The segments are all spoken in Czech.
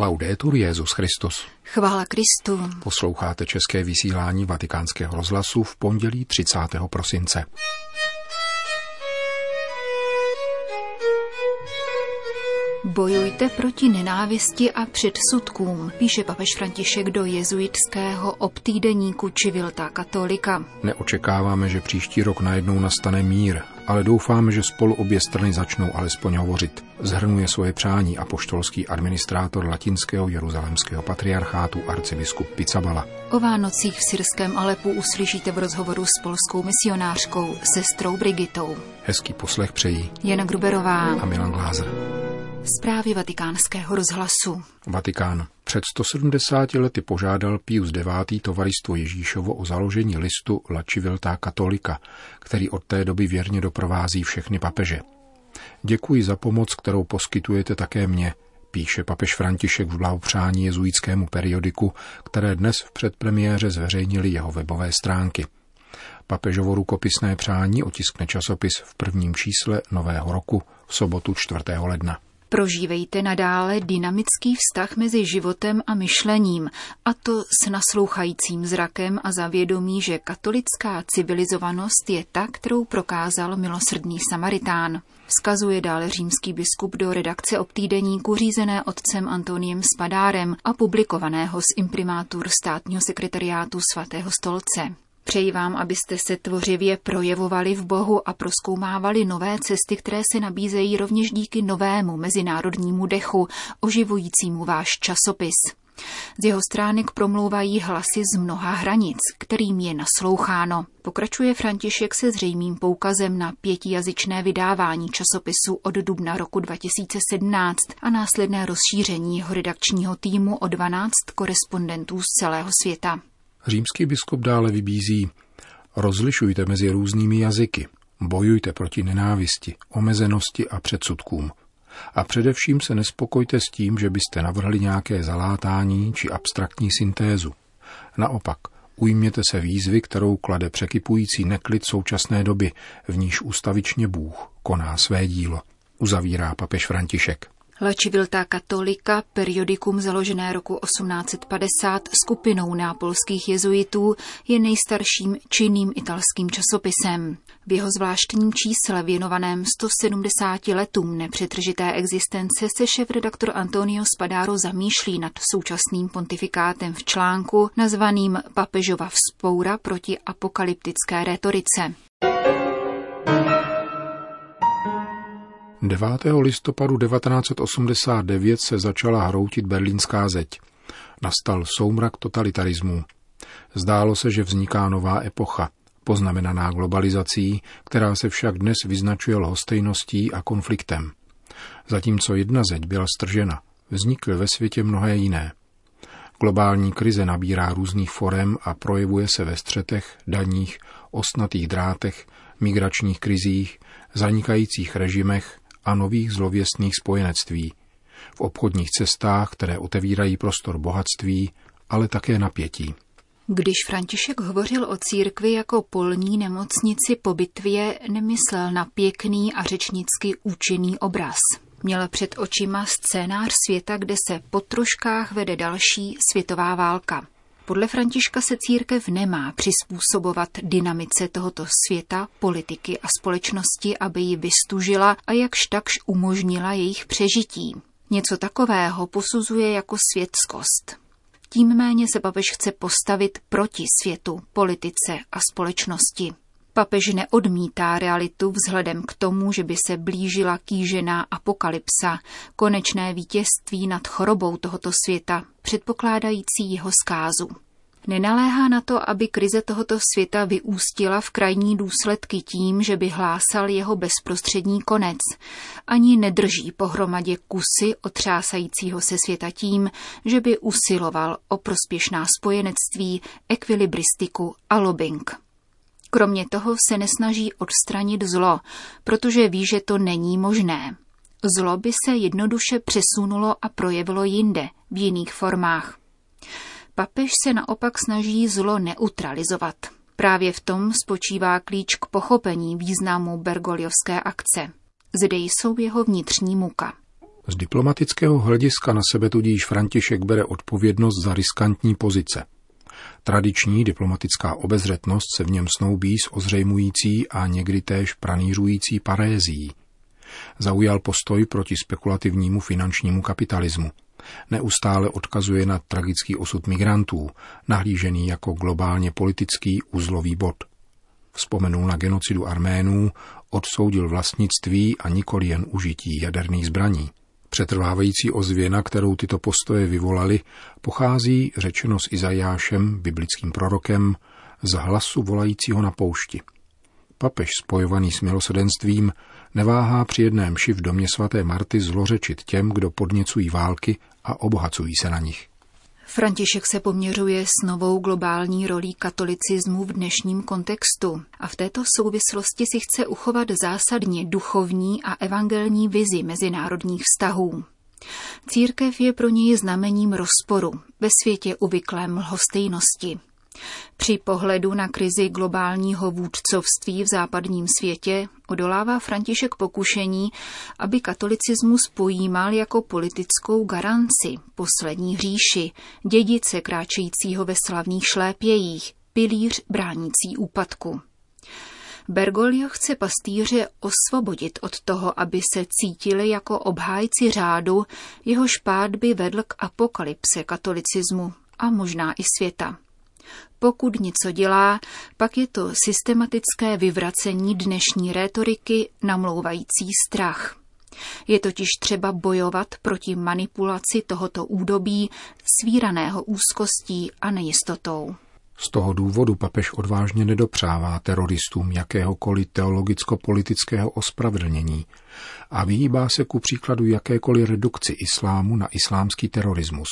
Laudetur Jezus Christus. Chvála Kristu. Posloucháte české vysílání Vatikánského rozhlasu v pondělí 30. prosince. Bojujte proti nenávisti a předsudkům, píše papež František do jezuitského obtýdeníku Čivilta katolika. Neočekáváme, že příští rok najednou nastane mír, ale doufáme, že spolu obě strany začnou alespoň hovořit. Zhrnuje svoje přání apoštolský administrátor latinského jeruzalemského patriarchátu arcibiskup Picabala. O Vánocích v syrském Alepu uslyšíte v rozhovoru s polskou misionářkou, sestrou Brigitou. Hezký poslech přejí Jana Gruberová a Milan Glázer. Zprávy vatikánského rozhlasu. Vatikán. Před 170 lety požádal Pius IX. tovaristvo Ježíšovo o založení listu La Civiltà Katolika, který od té doby věrně doprovází všechny papeže. Děkuji za pomoc, kterou poskytujete také mně, píše papež František v blahopřání jezuitskému periodiku, které dnes v předpremiéře zveřejnili jeho webové stránky. Papežovo rukopisné přání otiskne časopis v prvním čísle Nového roku v sobotu 4. ledna. Prožívejte nadále dynamický vztah mezi životem a myšlením, a to s naslouchajícím zrakem a zavědomí, že katolická civilizovanost je ta, kterou prokázal milosrdný Samaritán. Skazuje dále římský biskup do redakce obtýdeníku řízené otcem Antoniem Spadárem a publikovaného z imprimátur státního sekretariátu svatého stolce. Přeji vám, abyste se tvořivě projevovali v Bohu a proskoumávali nové cesty, které se nabízejí rovněž díky novému mezinárodnímu dechu, oživujícímu váš časopis. Z jeho stránek promlouvají hlasy z mnoha hranic, kterým je nasloucháno. Pokračuje František se zřejmým poukazem na pětijazyčné vydávání časopisu od dubna roku 2017 a následné rozšíření jeho redakčního týmu o 12 korespondentů z celého světa. Římský biskup dále vybízí rozlišujte mezi různými jazyky, bojujte proti nenávisti, omezenosti a předsudkům. A především se nespokojte s tím, že byste navrhli nějaké zalátání či abstraktní syntézu. Naopak, ujměte se výzvy, kterou klade překypující neklid současné doby, v níž ústavičně Bůh koná své dílo, uzavírá papež František. La Katolika, periodikum založené roku 1850 skupinou nápolských jezuitů, je nejstarším činným italským časopisem. V jeho zvláštním čísle věnovaném 170 letům nepřetržité existence se šéf-redaktor Antonio Spadaro zamýšlí nad současným pontifikátem v článku nazvaným Papežova vzpoura proti apokalyptické retorice. 9. listopadu 1989 se začala hroutit berlínská zeď. Nastal soumrak totalitarismu. Zdálo se, že vzniká nová epocha, poznamenaná globalizací, která se však dnes vyznačuje lhostejností a konfliktem. Zatímco jedna zeď byla stržena, vznikly ve světě mnohé jiné. Globální krize nabírá různých forem a projevuje se ve střetech, daních, osnatých drátech, migračních krizích, zanikajících režimech, a nových zlověstných spojenectví, v obchodních cestách, které otevírají prostor bohatství, ale také napětí. Když František hovořil o církvi jako polní nemocnici po bitvě, nemyslel na pěkný a řečnicky účinný obraz. Měl před očima scénář světa, kde se po troškách vede další světová válka. Podle Františka se církev nemá přizpůsobovat dynamice tohoto světa, politiky a společnosti, aby ji vystužila a jakž takž umožnila jejich přežití. Něco takového posuzuje jako světskost. Tím méně se papež chce postavit proti světu, politice a společnosti. Papež neodmítá realitu vzhledem k tomu, že by se blížila kýžená apokalypsa, konečné vítězství nad chorobou tohoto světa, předpokládající jeho zkázu. Nenaléhá na to, aby krize tohoto světa vyústila v krajní důsledky tím, že by hlásal jeho bezprostřední konec. Ani nedrží pohromadě kusy otřásajícího se světa tím, že by usiloval o prospěšná spojenectví, ekvilibristiku a lobbying. Kromě toho se nesnaží odstranit zlo, protože ví, že to není možné. Zlo by se jednoduše přesunulo a projevilo jinde, v jiných formách. Papež se naopak snaží zlo neutralizovat. Právě v tom spočívá klíč k pochopení významu Bergoliovské akce. Zde jsou jeho vnitřní muka. Z diplomatického hlediska na sebe tudíž František bere odpovědnost za riskantní pozice. Tradiční diplomatická obezřetnost se v něm snoubí s ozřejmující a někdy též pranířující parézí. Zaujal postoj proti spekulativnímu finančnímu kapitalismu. Neustále odkazuje na tragický osud migrantů, nahlížený jako globálně politický uzlový bod. Vzpomenul na genocidu Arménů, odsoudil vlastnictví a nikoli jen užití jaderných zbraní. Přetrvávající ozvěna, kterou tyto postoje vyvolaly, pochází, řečeno s Izajášem, biblickým prorokem, z hlasu volajícího na poušti. Papež spojovaný s milosrdenstvím neváhá při jedném mši v domě svaté Marty zlořečit těm, kdo podněcují války a obohacují se na nich. František se poměřuje s novou globální rolí katolicismu v dnešním kontextu a v této souvislosti si chce uchovat zásadně duchovní a evangelní vizi mezinárodních vztahů. Církev je pro něj znamením rozporu ve světě obvyklé mlhostejnosti. Při pohledu na krizi globálního vůdcovství v západním světě odolává František pokušení, aby katolicismus pojímal jako politickou garanci poslední říši, dědice kráčejícího ve slavných šlépějích, pilíř bránící úpadku. Bergoglio chce pastýře osvobodit od toho, aby se cítili jako obhájci řádu, jehož pád by vedl k apokalypse katolicismu a možná i světa. Pokud něco dělá, pak je to systematické vyvracení dnešní rétoriky namlouvající strach. Je totiž třeba bojovat proti manipulaci tohoto údobí svíraného úzkostí a nejistotou. Z toho důvodu papež odvážně nedopřává teroristům jakéhokoliv teologicko-politického ospravedlnění a vyhýbá se ku příkladu jakékoliv redukci islámu na islámský terorismus.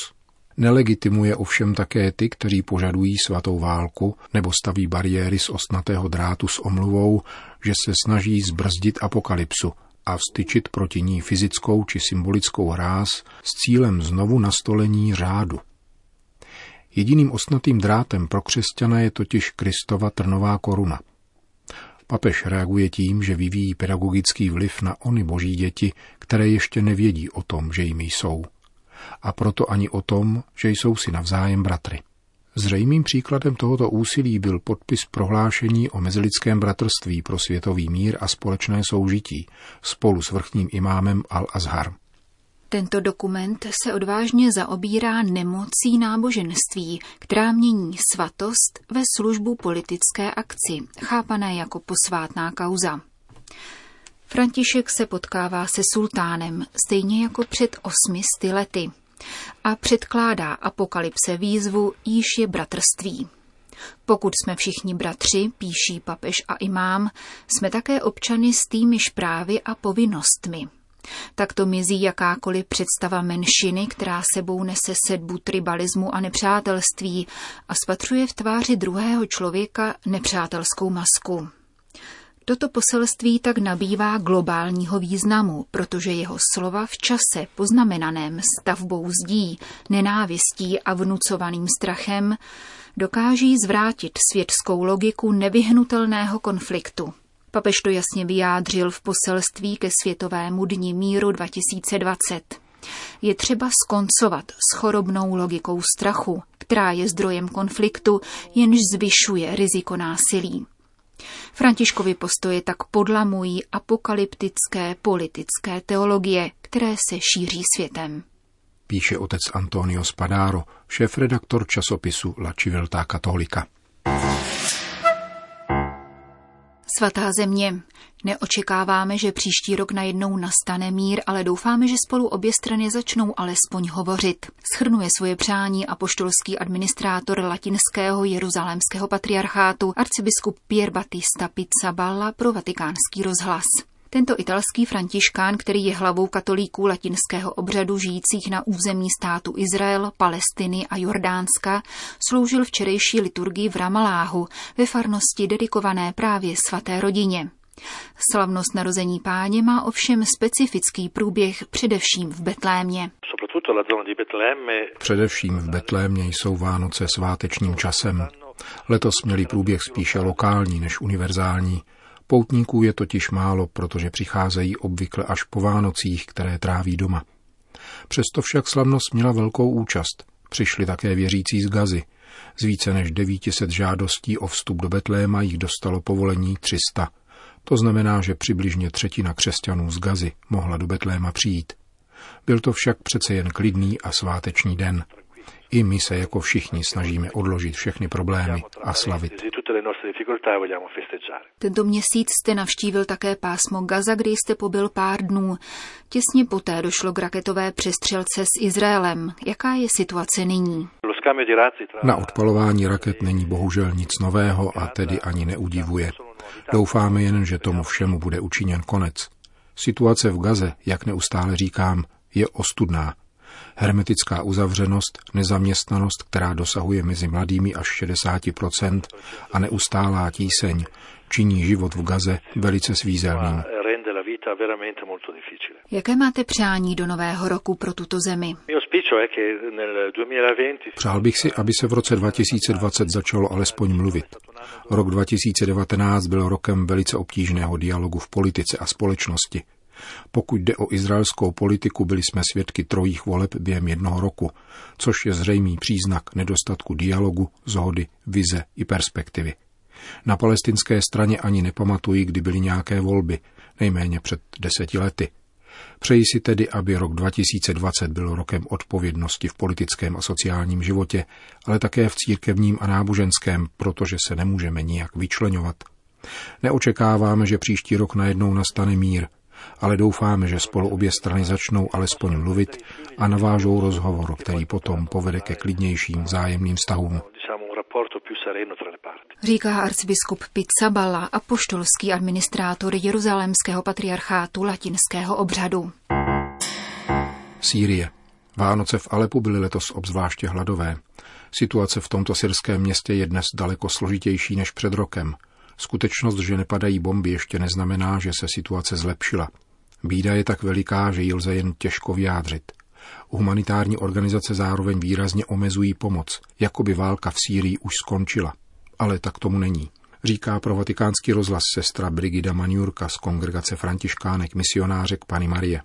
Nelegitimuje ovšem také ty, kteří požadují svatou válku nebo staví bariéry z ostnatého drátu s omluvou, že se snaží zbrzdit apokalypsu a vstyčit proti ní fyzickou či symbolickou hráz s cílem znovu nastolení řádu. Jediným ostnatým drátem pro křesťana je totiž Kristova trnová koruna. Papež reaguje tím, že vyvíjí pedagogický vliv na ony boží děti, které ještě nevědí o tom, že jimi jsou – a proto ani o tom, že jsou si navzájem bratry. Zřejmým příkladem tohoto úsilí byl podpis prohlášení o mezilidském bratrství pro světový mír a společné soužití spolu s vrchním imámem Al-Azhar. Tento dokument se odvážně zaobírá nemocí náboženství, která mění svatost ve službu politické akci, chápané jako posvátná kauza. František se potkává se sultánem, stejně jako před osmi lety, a předkládá apokalypse výzvu, již je bratrství. Pokud jsme všichni bratři, píší papež a imám, jsme také občany s týmiž právy a povinnostmi. Takto mizí jakákoliv představa menšiny, která sebou nese sedbu tribalismu a nepřátelství a spatřuje v tváři druhého člověka nepřátelskou masku. Toto poselství tak nabývá globálního významu, protože jeho slova v čase poznamenaném stavbou zdí, nenávistí a vnucovaným strachem dokáží zvrátit světskou logiku nevyhnutelného konfliktu. Papež to jasně vyjádřil v poselství ke Světovému dní míru 2020. Je třeba skoncovat s chorobnou logikou strachu, která je zdrojem konfliktu, jenž zvyšuje riziko násilí. Františkovi postoje tak podlamují apokalyptické politické teologie, které se šíří světem. Píše otec Antonio Spadaro, šéf-redaktor časopisu La Civiltà Cattolica. Svatá země, neočekáváme, že příští rok najednou nastane mír, ale doufáme, že spolu obě strany začnou alespoň hovořit. Schrnuje svoje přání a poštolský administrátor latinského jeruzalémského patriarchátu arcibiskup Pier Battista Pizzaballa pro vatikánský rozhlas. Tento italský františkán, který je hlavou katolíků latinského obřadu žijících na území státu Izrael, Palestiny a Jordánska, sloužil včerejší liturgii v Ramaláhu, ve farnosti dedikované právě svaté rodině. Slavnost narození páně má ovšem specifický průběh především v Betlémě. Především v Betlémě jsou Vánoce svátečním časem. Letos měli průběh spíše lokální než univerzální. Poutníků je totiž málo, protože přicházejí obvykle až po Vánocích, které tráví doma. Přesto však slavnost měla velkou účast. Přišli také věřící z Gazy. Z více než 900 žádostí o vstup do Betléma jich dostalo povolení 300. To znamená, že přibližně třetina křesťanů z Gazy mohla do Betléma přijít. Byl to však přece jen klidný a sváteční den. I my se jako všichni snažíme odložit všechny problémy a slavit. Tento měsíc jste navštívil také pásmo Gaza, kde jste pobyl pár dnů. Těsně poté došlo k raketové přestřelce s Izraelem. Jaká je situace nyní? Na odpalování raket není bohužel nic nového a tedy ani neudivuje. Doufáme jen, že tomu všemu bude učiněn konec. Situace v Gaze, jak neustále říkám, je ostudná. Hermetická uzavřenost, nezaměstnanost, která dosahuje mezi mladými až 60% a neustálá tíseň, činí život v Gaze velice svízelným. Jaké máte přání do nového roku pro tuto zemi? Přál bych si, aby se v roce 2020 začalo alespoň mluvit. Rok 2019 byl rokem velice obtížného dialogu v politice a společnosti. Pokud jde o izraelskou politiku, byli jsme svědky trojích voleb během jednoho roku, což je zřejmý příznak nedostatku dialogu, zhody, vize i perspektivy. Na palestinské straně ani nepamatují, kdy byly nějaké volby, nejméně před deseti lety. Přeji si tedy, aby rok 2020 byl rokem odpovědnosti v politickém a sociálním životě, ale také v církevním a náboženském, protože se nemůžeme nijak vyčlenovat. Neočekáváme, že příští rok najednou nastane mír, ale doufáme, že spolu obě strany začnou alespoň mluvit a navážou rozhovor, který potom povede ke klidnějším vzájemným vztahům. Říká arcibiskup Pizzaballa, apoštolský administrátor Jeruzalémského patriarchátu latinského obřadu. Sýrie. Vánoce v Alepu byly letos obzvláště hladové. Situace v tomto syrském městě je dnes daleko složitější než před rokem – Skutečnost, že nepadají bomby, ještě neznamená, že se situace zlepšila. Bída je tak veliká, že ji lze jen těžko vyjádřit. Humanitární organizace zároveň výrazně omezují pomoc, jako by válka v Sýrii už skončila. Ale tak tomu není. Říká pro vatikánský rozhlas sestra Brigida Maniurka z kongregace františkánek misionářek Pany Marie.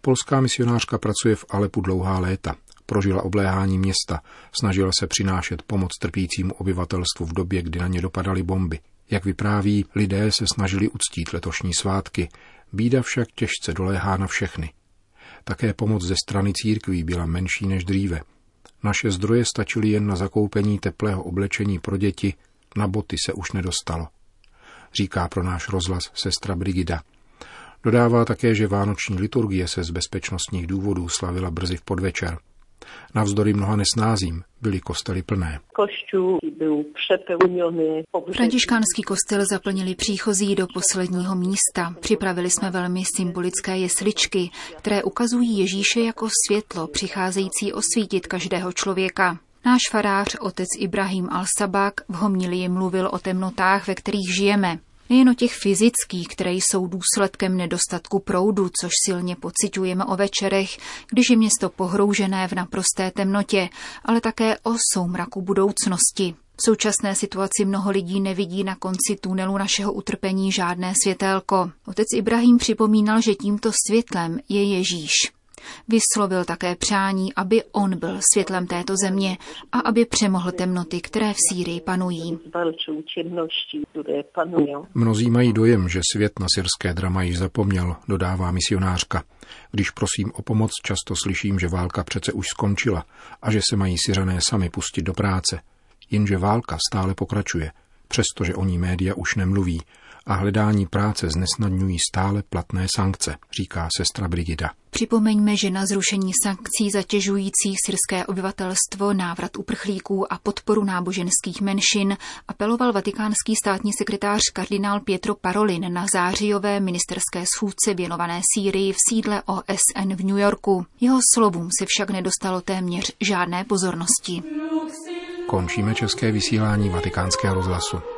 Polská misionářka pracuje v Alepu dlouhá léta. Prožila obléhání města, snažila se přinášet pomoc trpícímu obyvatelstvu v době, kdy na ně dopadaly bomby. Jak vypráví, lidé se snažili uctít letošní svátky, bída však těžce doléhá na všechny. Také pomoc ze strany církví byla menší než dříve. Naše zdroje stačily jen na zakoupení teplého oblečení pro děti, na boty se už nedostalo. Říká pro náš rozhlas sestra Brigida. Dodává také, že vánoční liturgie se z bezpečnostních důvodů slavila brzy v podvečer. Navzdory mnoha nesnázím byly kostely plné. Františkánský kostel zaplnili příchozí do posledního místa. Připravili jsme velmi symbolické jesličky, které ukazují Ježíše jako světlo, přicházející osvítit každého člověka. Náš farář, otec Ibrahim al-Sabak, v homilii mluvil o temnotách, ve kterých žijeme. Nejen o těch fyzických, které jsou důsledkem nedostatku proudu, což silně pociťujeme o večerech, když je město pohroužené v naprosté temnotě, ale také o soumraku budoucnosti. V současné situaci mnoho lidí nevidí na konci tunelu našeho utrpení žádné světélko. Otec Ibrahim připomínal, že tímto světlem je Ježíš. Vyslovil také přání, aby on byl světlem této země a aby přemohl temnoty, které v Sýrii panují. Mnozí mají dojem, že svět na syrské drama již zapomněl, dodává misionářka. Když prosím o pomoc, často slyším, že válka přece už skončila a že se mají syřané sami pustit do práce. Jenže válka stále pokračuje, přestože o ní média už nemluví a hledání práce znesnadňují stále platné sankce, říká sestra Brigida. Připomeňme, že na zrušení sankcí zatěžující syrské obyvatelstvo, návrat uprchlíků a podporu náboženských menšin apeloval vatikánský státní sekretář kardinál Pietro Parolin na zářijové ministerské schůdce věnované Sýrii v sídle OSN v New Yorku. Jeho slovům se však nedostalo téměř žádné pozornosti. Končíme české vysílání vatikánského rozhlasu.